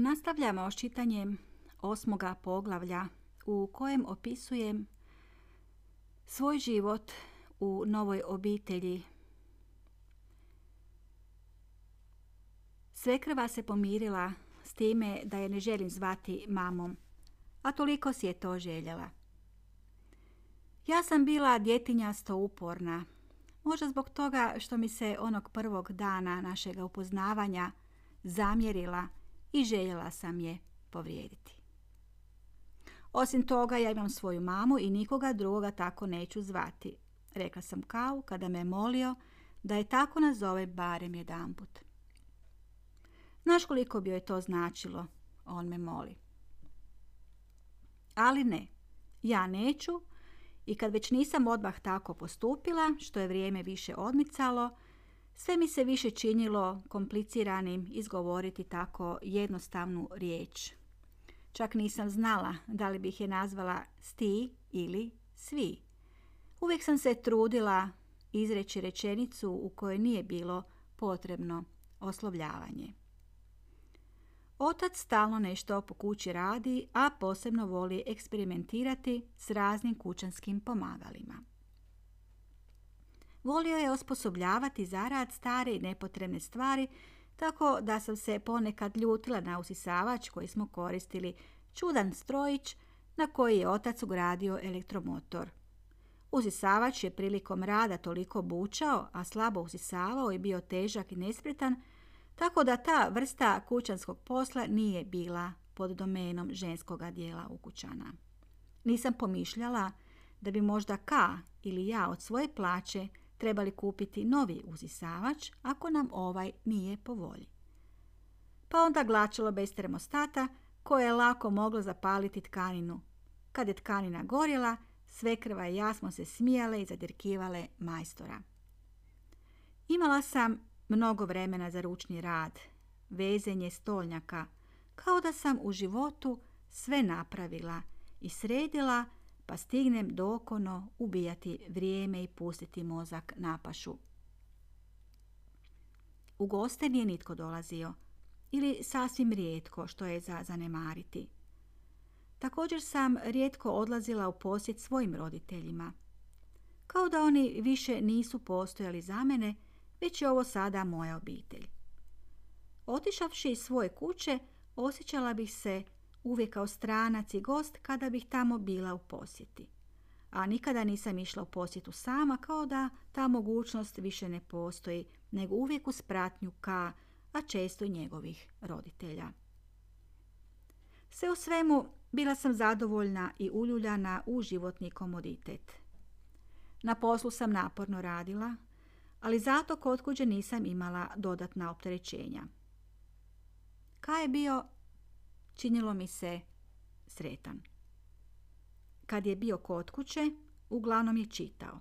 Nastavljamo s čitanjem osmoga poglavlja u kojem opisujem svoj život u novoj obitelji. Svekrva se pomirila s time da je ne želim zvati mamom, a toliko si je to željela. Ja sam bila djetinjasto uporna, možda zbog toga što mi se onog prvog dana našega upoznavanja zamjerila i željela sam je povrijediti. Osim toga, ja imam svoju mamu i nikoga drugoga tako neću zvati. Rekla sam Kao kada me molio da je tako nazove barem jedanput. Znaš koliko bi joj to značilo? On me moli. Ali ne, ja neću i kad već nisam odmah tako postupila, što je vrijeme više odmicalo, sve mi se više činilo kompliciranim izgovoriti tako jednostavnu riječ. Čak nisam znala da li bih je nazvala sti ili svi. Uvijek sam se trudila izreći rečenicu u kojoj nije bilo potrebno oslovljavanje. Otac stalno nešto po kući radi, a posebno voli eksperimentirati s raznim kućanskim pomagalima. Volio je osposobljavati za rad stare i nepotrebne stvari, tako da sam se ponekad ljutila na usisavač koji smo koristili, čudan strojić na koji je otac ugradio elektromotor. Usisavač je prilikom rada toliko bučao, a slabo usisavao i bio težak i nespretan, tako da ta vrsta kućanskog posla nije bila pod domenom ženskoga dijela ukućana. Nisam pomišljala da bi možda K ili ja od svoje plaće trebali kupiti novi uzisavač ako nam ovaj nije po volji. Pa onda glačalo bez termostata koje je lako moglo zapaliti tkaninu. Kad je tkanina gorjela, svekrva i ja smo se smijale i zadirkivale majstora. Imala sam mnogo vremena za ručni rad, vezenje stolnjaka, kao da sam u životu sve napravila i sredila pa stignem dokono ubijati vrijeme i pustiti mozak na pašu. U goste nije nitko dolazio ili sasvim rijetko što je za zanemariti. Također sam rijetko odlazila u posjet svojim roditeljima. Kao da oni više nisu postojali za mene, već je ovo sada moja obitelj. Otišavši iz svoje kuće, osjećala bih se uvijek kao stranac i gost kada bih tamo bila u posjeti. A nikada nisam išla u posjetu sama kao da ta mogućnost više ne postoji, nego uvijek u spratnju ka, a često i njegovih roditelja. Sve u svemu bila sam zadovoljna i uljuljana u životni komoditet. Na poslu sam naporno radila, ali zato kod kuđe nisam imala dodatna opterećenja. Ka je bio činilo mi se sretan. Kad je bio kod kuće, uglavnom je čitao.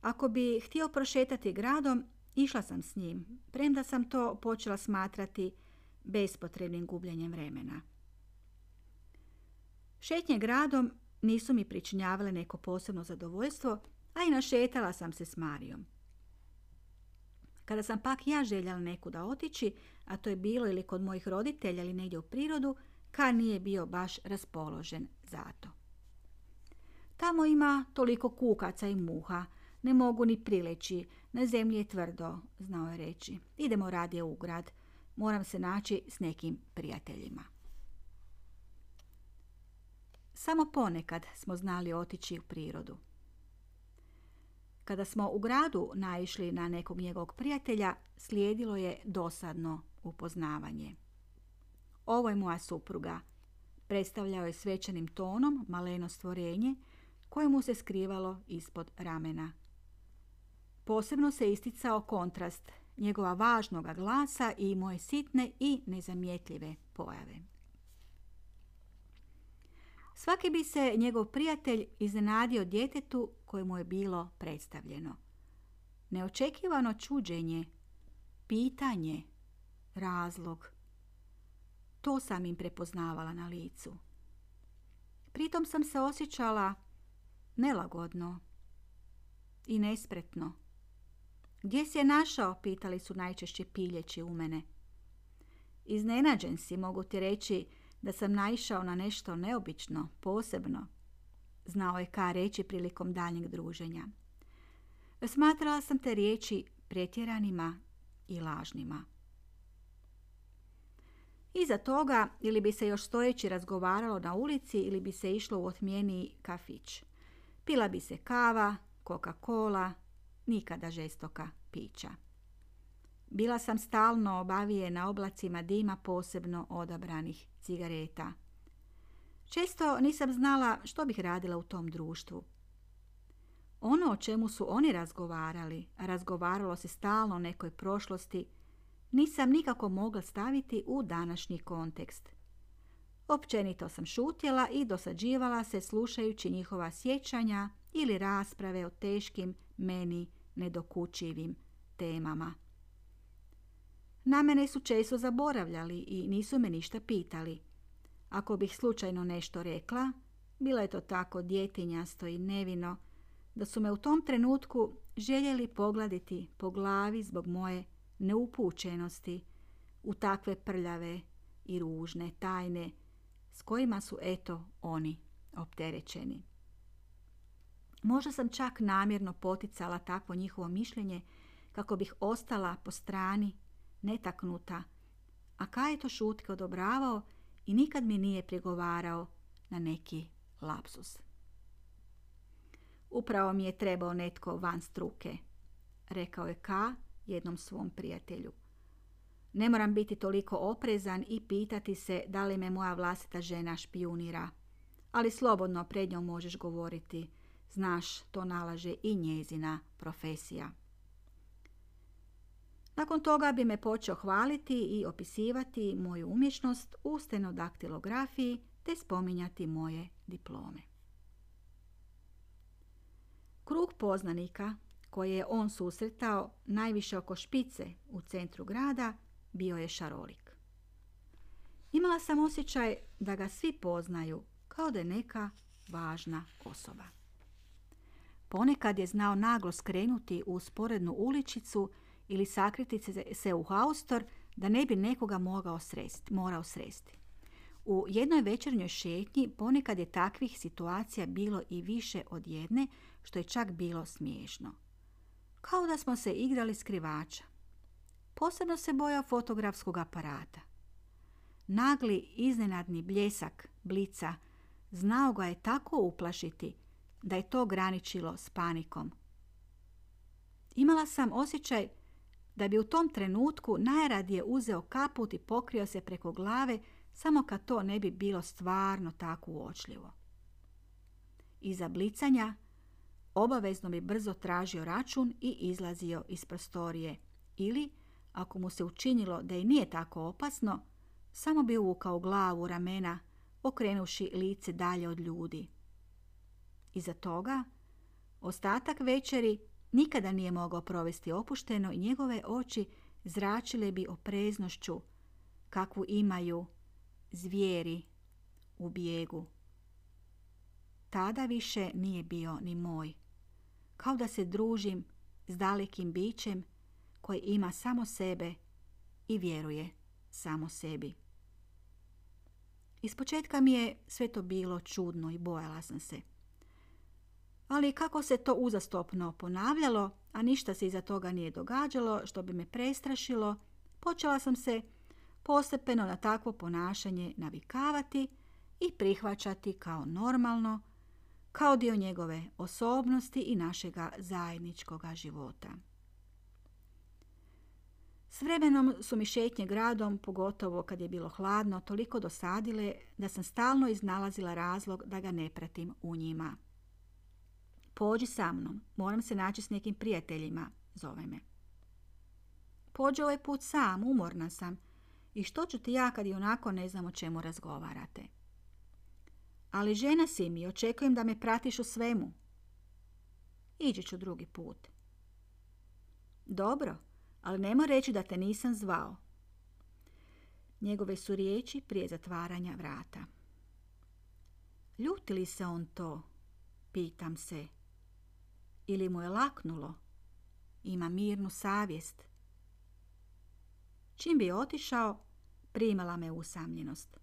Ako bi htio prošetati gradom, išla sam s njim, premda sam to počela smatrati bespotrebnim gubljenjem vremena. Šetnje gradom nisu mi pričinjavale neko posebno zadovoljstvo, a i našetala sam se s Marijom. Kada sam pak ja željela nekuda otići, a to je bilo ili kod mojih roditelja ili negdje u prirodu, Ka nije bio baš raspoložen za to. Tamo ima toliko kukaca i muha, ne mogu ni prileći, na zemlji je tvrdo, znao je reći. Idemo radije u grad, moram se naći s nekim prijateljima. Samo ponekad smo znali otići u prirodu. Kada smo u gradu naišli na nekog njegovog prijatelja, slijedilo je dosadno upoznavanje. Ovo je moja supruga. Predstavljao je svećanim tonom maleno stvorenje koje mu se skrivalo ispod ramena. Posebno se isticao kontrast njegova važnoga glasa i moje sitne i nezamjetljive pojave. Svaki bi se njegov prijatelj iznenadio djetetu koje mu je bilo predstavljeno. Neočekivano čuđenje, pitanje, razlog. To sam im prepoznavala na licu. Pritom sam se osjećala nelagodno i nespretno. Gdje si je našao, pitali su najčešće piljeći u mene. Iznenađen si, mogu ti reći da sam naišao na nešto neobično, posebno. Znao je ka reći prilikom daljnjeg druženja. Smatrala sam te riječi pretjeranima i lažnima. Iza toga ili bi se još stojeći razgovaralo na ulici ili bi se išlo u otmjeniji kafić. Pila bi se kava, Coca-Cola, nikada žestoka pića. Bila sam stalno obavije na oblacima dima posebno odabranih cigareta. Često nisam znala što bih radila u tom društvu. Ono o čemu su oni razgovarali, razgovaralo se stalno o nekoj prošlosti, nisam nikako mogla staviti u današnji kontekst. Općenito sam šutjela i dosađivala se slušajući njihova sjećanja ili rasprave o teškim, meni nedokučivim temama. Na mene su često zaboravljali i nisu me ništa pitali. Ako bih slučajno nešto rekla, bilo je to tako djetinjasto i nevino, da su me u tom trenutku željeli pogladiti po glavi zbog moje neupućenosti u takve prljave i ružne tajne s kojima su eto oni opterećeni. Možda sam čak namjerno poticala takvo njihovo mišljenje kako bih ostala po strani, netaknuta, a kaj je to šutke odobravao i nikad mi nije prigovarao na neki lapsus. Upravo mi je trebao netko van struke, rekao je K jednom svom prijatelju. Ne moram biti toliko oprezan i pitati se da li me moja vlastita žena špijunira, ali slobodno pred njom možeš govoriti. Znaš, to nalaže i njezina profesija. Nakon toga bi me počeo hvaliti i opisivati moju umješnost u stenodaktilografiji te spominjati moje diplome. Krug poznanika koje je on susretao najviše oko špice u centru grada bio je šarolik. Imala sam osjećaj da ga svi poznaju kao da je neka važna osoba. Ponekad je znao naglo skrenuti u sporednu uličicu ili sakriti se u haustor da ne bi nekoga mogao sresti, morao sresti. U jednoj večernjoj šetnji ponekad je takvih situacija bilo i više od jedne, što je čak bilo smiješno. Kao da smo se igrali skrivača. Posebno se bojao fotografskog aparata. Nagli iznenadni bljesak blica znao ga je tako uplašiti da je to graničilo s panikom. Imala sam osjećaj da bi u tom trenutku najradije uzeo kaput i pokrio se preko glave samo kad to ne bi bilo stvarno tako uočljivo. Iza blicanja obavezno bi brzo tražio račun i izlazio iz prostorije ili, ako mu se učinilo da i nije tako opasno, samo bi uvukao glavu ramena, okrenuši lice dalje od ljudi. Iza toga, ostatak večeri nikada nije mogao provesti opušteno i njegove oči zračile bi opreznošću kakvu imaju zvijeri u bijegu. Tada više nije bio ni moj. Kao da se družim s dalekim bićem koji ima samo sebe i vjeruje samo sebi. Ispočetka mi je sve to bilo čudno i bojala sam se. Ali kako se to uzastopno ponavljalo, a ništa se iza toga nije događalo što bi me prestrašilo, počela sam se postepeno na takvo ponašanje navikavati i prihvaćati kao normalno, kao dio njegove osobnosti i našega zajedničkoga života. S vremenom su mi šetnje gradom, pogotovo kad je bilo hladno, toliko dosadile da sam stalno iznalazila razlog da ga ne pratim u njima. Pođi sa mnom, moram se naći s nekim prijateljima, zove me. Pođi ovaj put sam, umorna sam. I što ću ti ja kad i onako ne znam o čemu razgovarate? Ali žena si mi, očekujem da me pratiš u svemu. Iđi ću drugi put. Dobro, ali nemoj reći da te nisam zvao. Njegove su riječi prije zatvaranja vrata. Ljuti li se on to? Pitam se. Ili mu je laknulo? Ima mirnu savjest. Čim bi otišao, primala me usamljenost.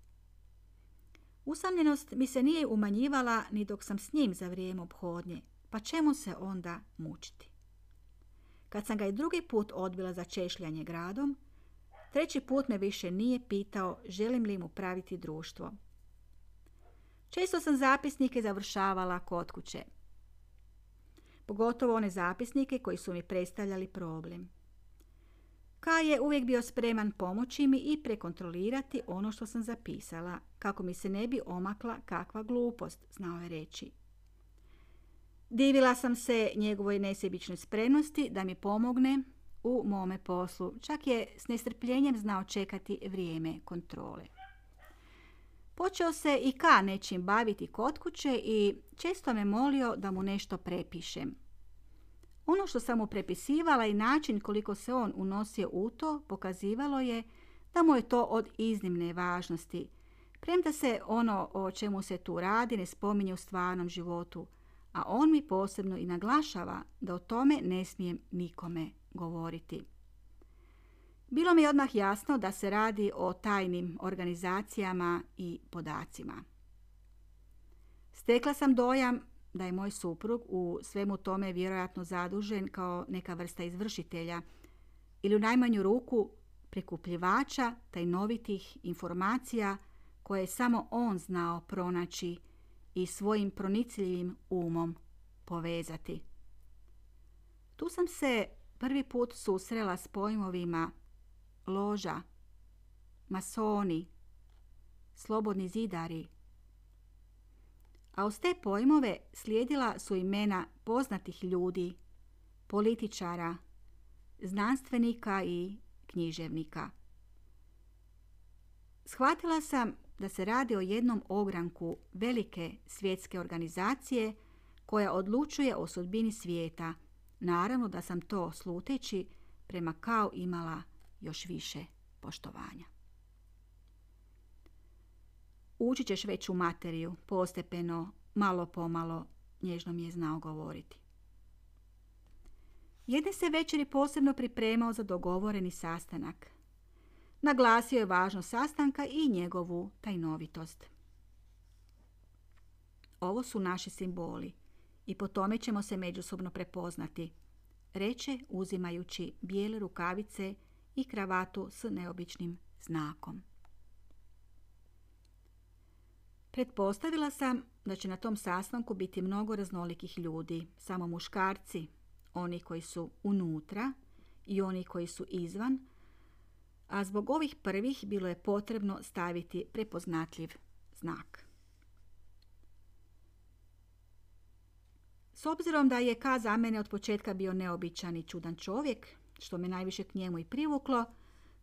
Usamljenost mi se nije umanjivala ni dok sam s njim za vrijeme obhodnje, pa čemu se onda mučiti? Kad sam ga i drugi put odbila za češljanje gradom, treći put me više nije pitao želim li mu praviti društvo. Često sam zapisnike završavala kod kuće. Pogotovo one zapisnike koji su mi predstavljali problem. Ka je uvijek bio spreman pomoći mi i prekontrolirati ono što sam zapisala, kako mi se ne bi omakla kakva glupost, znao je reći. Divila sam se njegovoj nesebičnoj spremnosti da mi pomogne u mome poslu. Čak je s nestrpljenjem znao čekati vrijeme kontrole. Počeo se i ka nečim baviti kod kuće i često me molio da mu nešto prepišem. Ono što sam mu prepisivala i način koliko se on unosio u to pokazivalo je da mu je to od iznimne važnosti. Premda se ono o čemu se tu radi ne spominje u stvarnom životu, a on mi posebno i naglašava da o tome ne smijem nikome govoriti. Bilo mi je odmah jasno da se radi o tajnim organizacijama i podacima. Stekla sam dojam da je moj suprug u svemu tome vjerojatno zadužen kao neka vrsta izvršitelja ili u najmanju ruku prikupljivača tajnovitih informacija koje je samo on znao pronaći i svojim pronicljivim umom povezati. Tu sam se prvi put susrela s pojmovima loža, masoni, slobodni zidari, a uz te pojmove slijedila su imena poznatih ljudi, političara, znanstvenika i književnika. Shvatila sam da se radi o jednom ogranku velike svjetske organizacije koja odlučuje o sudbini svijeta. Naravno da sam to sluteći prema kao imala još više poštovanja. Ući ćeš već u materiju, postepeno, malo pomalo, nježno mi je znao govoriti. Jedne se večeri posebno pripremao za dogovoreni sastanak. Naglasio je važnost sastanka i njegovu tajnovitost. Ovo su naši simboli i po tome ćemo se međusobno prepoznati, reče uzimajući bijele rukavice i kravatu s neobičnim znakom. Pretpostavila sam da će na tom sastanku biti mnogo raznolikih ljudi, samo muškarci, oni koji su unutra i oni koji su izvan, a zbog ovih prvih bilo je potrebno staviti prepoznatljiv znak. S obzirom da je K za mene od početka bio neobičan i čudan čovjek, što me najviše k njemu i privuklo,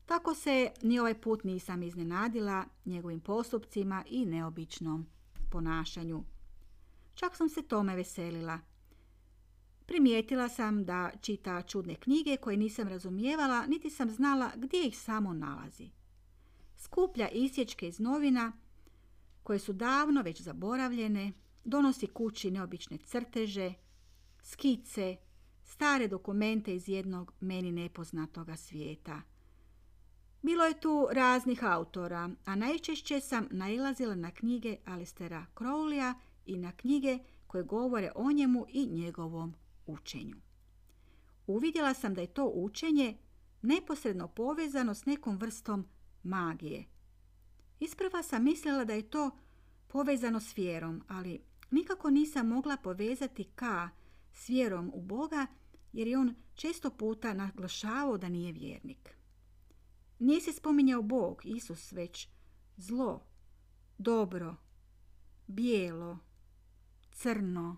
tako se ni ovaj put nisam iznenadila njegovim postupcima i neobičnom ponašanju. Čak sam se tome veselila. Primijetila sam da čita čudne knjige koje nisam razumijevala, niti sam znala gdje ih samo nalazi. Skuplja isječke iz novina, koje su davno već zaboravljene, donosi kući neobične crteže, skice, stare dokumente iz jednog meni nepoznatoga svijeta. Bilo je tu raznih autora, a najčešće sam nailazila na knjige Alistera Crowleya i na knjige koje govore o njemu i njegovom učenju. Uvidjela sam da je to učenje neposredno povezano s nekom vrstom magije. Isprva sam mislila da je to povezano s vjerom, ali nikako nisam mogla povezati ka s vjerom u Boga jer je on često puta naglašavao da nije vjernik. Nije se spominjao Bog, Isus, već zlo, dobro, bijelo, crno,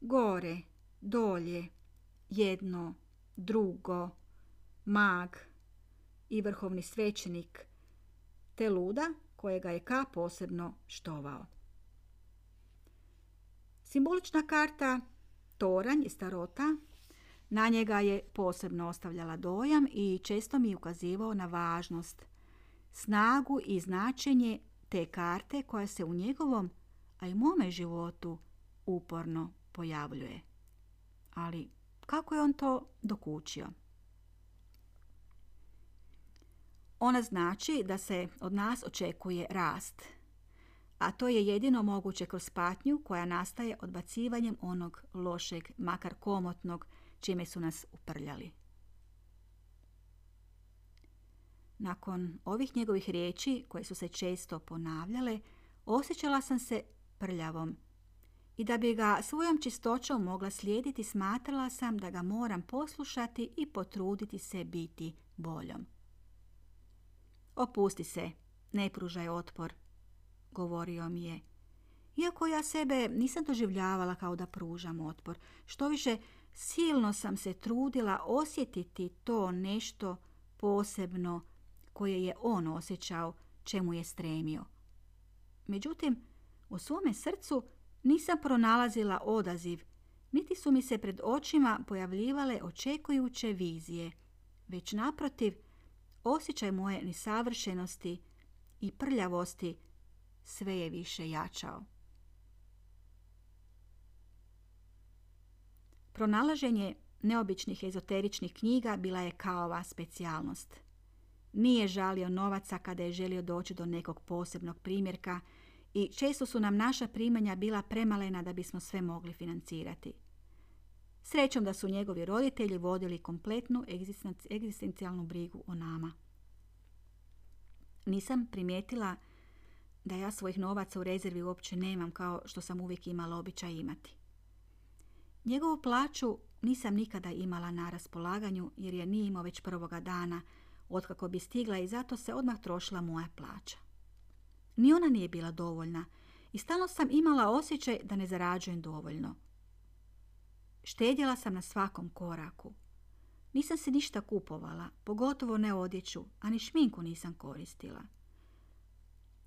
gore, dolje, jedno, drugo, mag i vrhovni svećenik, te luda kojega je Ka posebno štovao. Simbolična karta Toranj starota na njega je posebno ostavljala dojam i često mi ukazivao na važnost, snagu i značenje te karte koja se u njegovom, a i mome životu uporno pojavljuje. Ali kako je on to dokučio? Ona znači da se od nas očekuje rast, a to je jedino moguće kroz patnju koja nastaje odbacivanjem onog lošeg, makar komotnog, čime su nas uprljali. Nakon ovih njegovih riječi, koje su se često ponavljale, osjećala sam se prljavom i da bi ga svojom čistoćom mogla slijediti, smatrala sam da ga moram poslušati i potruditi se biti boljom. Opusti se, ne pružaj otpor, govorio mi je. Iako ja sebe nisam doživljavala kao da pružam otpor, što više silno sam se trudila osjetiti to nešto posebno koje je on osjećao, čemu je stremio. Međutim, u svome srcu nisam pronalazila odaziv, niti su mi se pred očima pojavljivale očekujuće vizije, već naprotiv, osjećaj moje nesavršenosti i prljavosti sve je više jačao. Pronalaženje neobičnih ezoteričnih knjiga bila je kaova specijalnost. Nije žalio novaca kada je želio doći do nekog posebnog primjerka i često su nam naša primanja bila premalena da bismo sve mogli financirati. Srećom da su njegovi roditelji vodili kompletnu egzistencijalnu brigu o nama. Nisam primijetila da ja svojih novaca u rezervi uopće nemam kao što sam uvijek imala običaj imati. Njegovu plaću nisam nikada imala na raspolaganju jer je nije imao već prvoga dana otkako bi stigla i zato se odmah trošila moja plaća. Ni ona nije bila dovoljna i stalno sam imala osjećaj da ne zarađujem dovoljno. Štedjela sam na svakom koraku. Nisam se ništa kupovala, pogotovo ne odjeću, a ni šminku nisam koristila.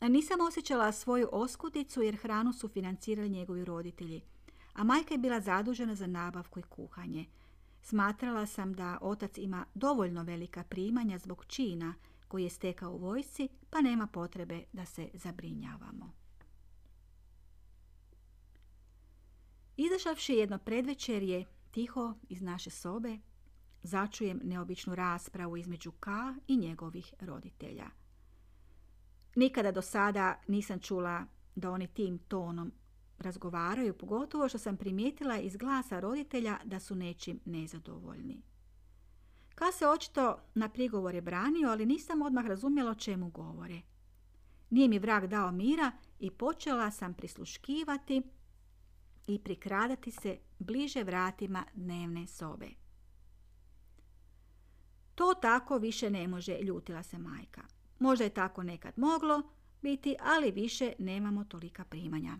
Nisam osjećala svoju oskudicu jer hranu su financirali njegovi roditelji, a majka je bila zadužena za nabavku i kuhanje. Smatrala sam da otac ima dovoljno velika primanja zbog čina koji je stekao u vojsci, pa nema potrebe da se zabrinjavamo. Izašavši jedno predvečerje, tiho iz naše sobe, začujem neobičnu raspravu između K i njegovih roditelja. Nikada do sada nisam čula da oni tim tonom razgovaraju, pogotovo što sam primijetila iz glasa roditelja da su nečim nezadovoljni. Ka se očito na prigovore branio, ali nisam odmah razumjela o čemu govore. Nije mi vrag dao mira i počela sam prisluškivati i prikradati se bliže vratima dnevne sobe. To tako više ne može, ljutila se majka. Možda je tako nekad moglo biti, ali više nemamo tolika primanja.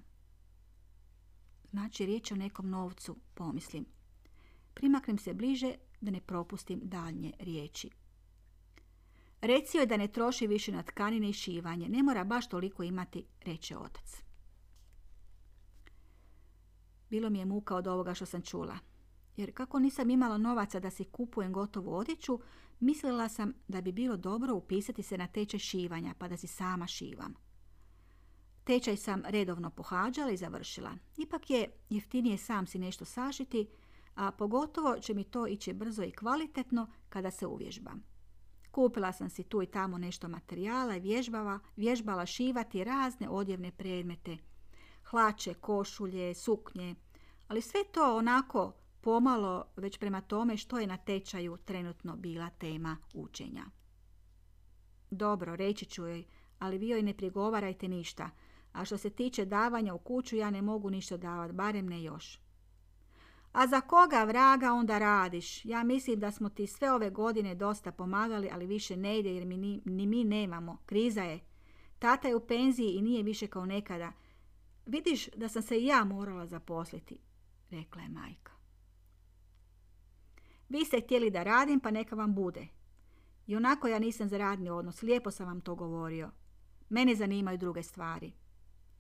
Znači riječ o nekom novcu, pomislim. Primaknem se bliže da ne propustim daljnje riječi. Recio je da ne troši više na tkanine i šivanje. Ne mora baš toliko imati, reče otac. Bilo mi je muka od ovoga što sam čula. Jer kako nisam imala novaca da si kupujem gotovu odjeću, mislila sam da bi bilo dobro upisati se na tečaj šivanja, pa da si sama šivam. Tečaj sam redovno pohađala i završila. Ipak je jeftinije sam si nešto sašiti, a pogotovo će mi to ići brzo i kvalitetno kada se uvježbam. Kupila sam si tu i tamo nešto materijala i vježbala, vježbala šivati razne odjevne predmete. Hlače, košulje, suknje, ali sve to onako pomalo već prema tome što je na tečaju trenutno bila tema učenja. Dobro, reći ću joj, ali vi joj ne prigovarajte ništa, a što se tiče davanja u kuću ja ne mogu ništa davati, barem ne još. A za koga vraga onda radiš? Ja mislim da smo ti sve ove godine dosta pomagali, ali više ne ide jer mi ni, ni mi nemamo. Kriza je. Tata je u penziji i nije više kao nekada. Vidiš da sam se i ja morala zaposliti, rekla je majka. Vi ste htjeli da radim, pa neka vam bude. I onako ja nisam za radni odnos, lijepo sam vam to govorio. Mene zanimaju druge stvari,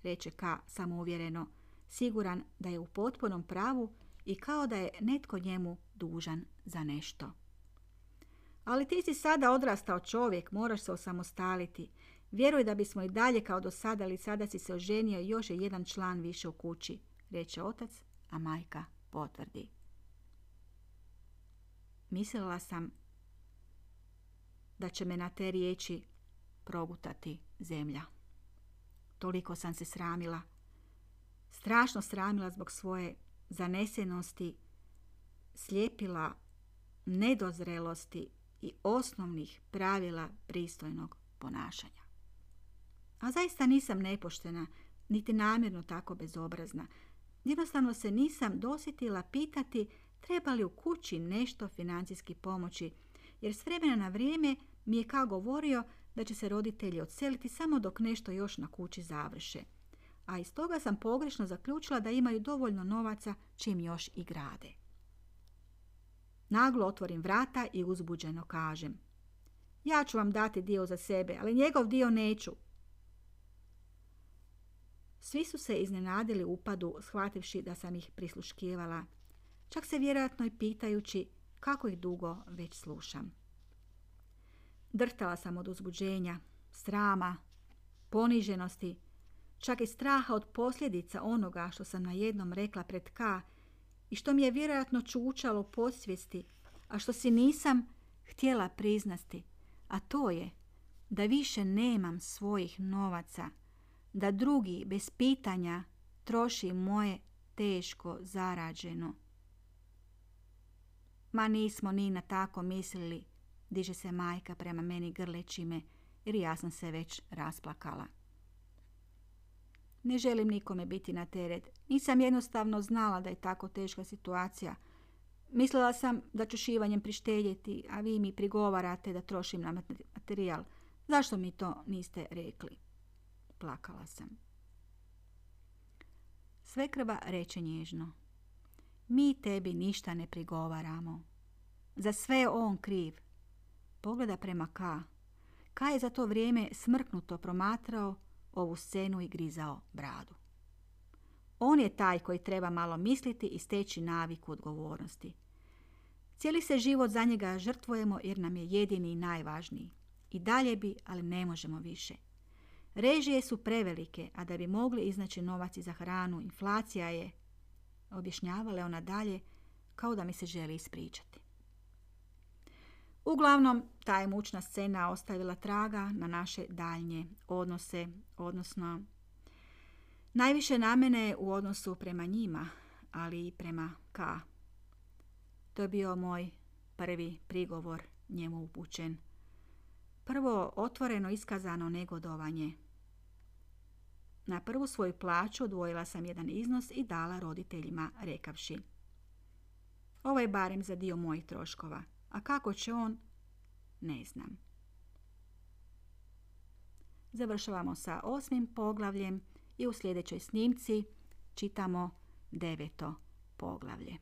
reče K samouvjereno, siguran da je u potpunom pravu i kao da je netko njemu dužan za nešto. Ali ti si sada odrastao čovjek, moraš se osamostaliti. Vjeruj da bismo i dalje kao do sada, ali sada si se oženio i još je jedan član više u kući, reče otac, a majka potvrdi. Mislila sam da će me na te riječi progutati zemlja. Toliko sam se sramila. Strašno sramila zbog svoje zanesenosti, slijepila nedozrelosti i osnovnih pravila pristojnog ponašanja. A zaista nisam nepoštena, niti namjerno tako bezobrazna. Jednostavno se nisam dosjetila pitati treba li u kući nešto financijski pomoći, jer s vremena na vrijeme mi je kao govorio da će se roditelji odseliti samo dok nešto još na kući završe. A iz toga sam pogrešno zaključila da imaju dovoljno novaca čim još i grade. Naglo otvorim vrata i uzbuđeno kažem. Ja ću vam dati dio za sebe, ali njegov dio neću. Svi su se iznenadili upadu, shvativši da sam ih prisluškivala, čak se vjerojatno i pitajući kako ih dugo već slušam. Drtala sam od uzbuđenja, srama, poniženosti, čak i straha od posljedica onoga što sam na jednom rekla pred K i što mi je vjerojatno čučalo podsvijesti, a što si nisam htjela priznati, a to je da više nemam svojih novaca, da drugi bez pitanja troši moje teško zarađeno. Ma nismo ni na tako mislili, diže se majka prema meni grleći me, jer ja sam se već rasplakala. Ne želim nikome biti na teret. Nisam jednostavno znala da je tako teška situacija. Mislila sam da ću šivanjem prištedjeti, a vi mi prigovarate da trošim na materijal. Zašto mi to niste rekli? Plakala sam. Svekrva reče nježno. Mi tebi ništa ne prigovaramo. Za sve je on kriv. Pogleda prema Ka. Ka je za to vrijeme smrknuto promatrao ovu scenu i grizao bradu. On je taj koji treba malo misliti i steći naviku odgovornosti. Cijeli se život za njega žrtvujemo jer nam je jedini i najvažniji. I dalje bi, ali ne možemo više. Režije su prevelike, a da bi mogli iznaći novac za hranu, inflacija je, objašnjavala ona dalje, kao da mi se želi ispričati. Uglavnom, ta je mučna scena ostavila traga na naše daljnje odnose, odnosno najviše na mene u odnosu prema njima, ali i prema K. To je bio moj prvi prigovor njemu upućen. Prvo otvoreno iskazano negodovanje. Na prvu svoju plaću odvojila sam jedan iznos i dala roditeljima rekavši. Ovo je barem za dio mojih troškova a kako će on, ne znam. Završavamo sa osmim poglavljem i u sljedećoj snimci čitamo deveto poglavlje.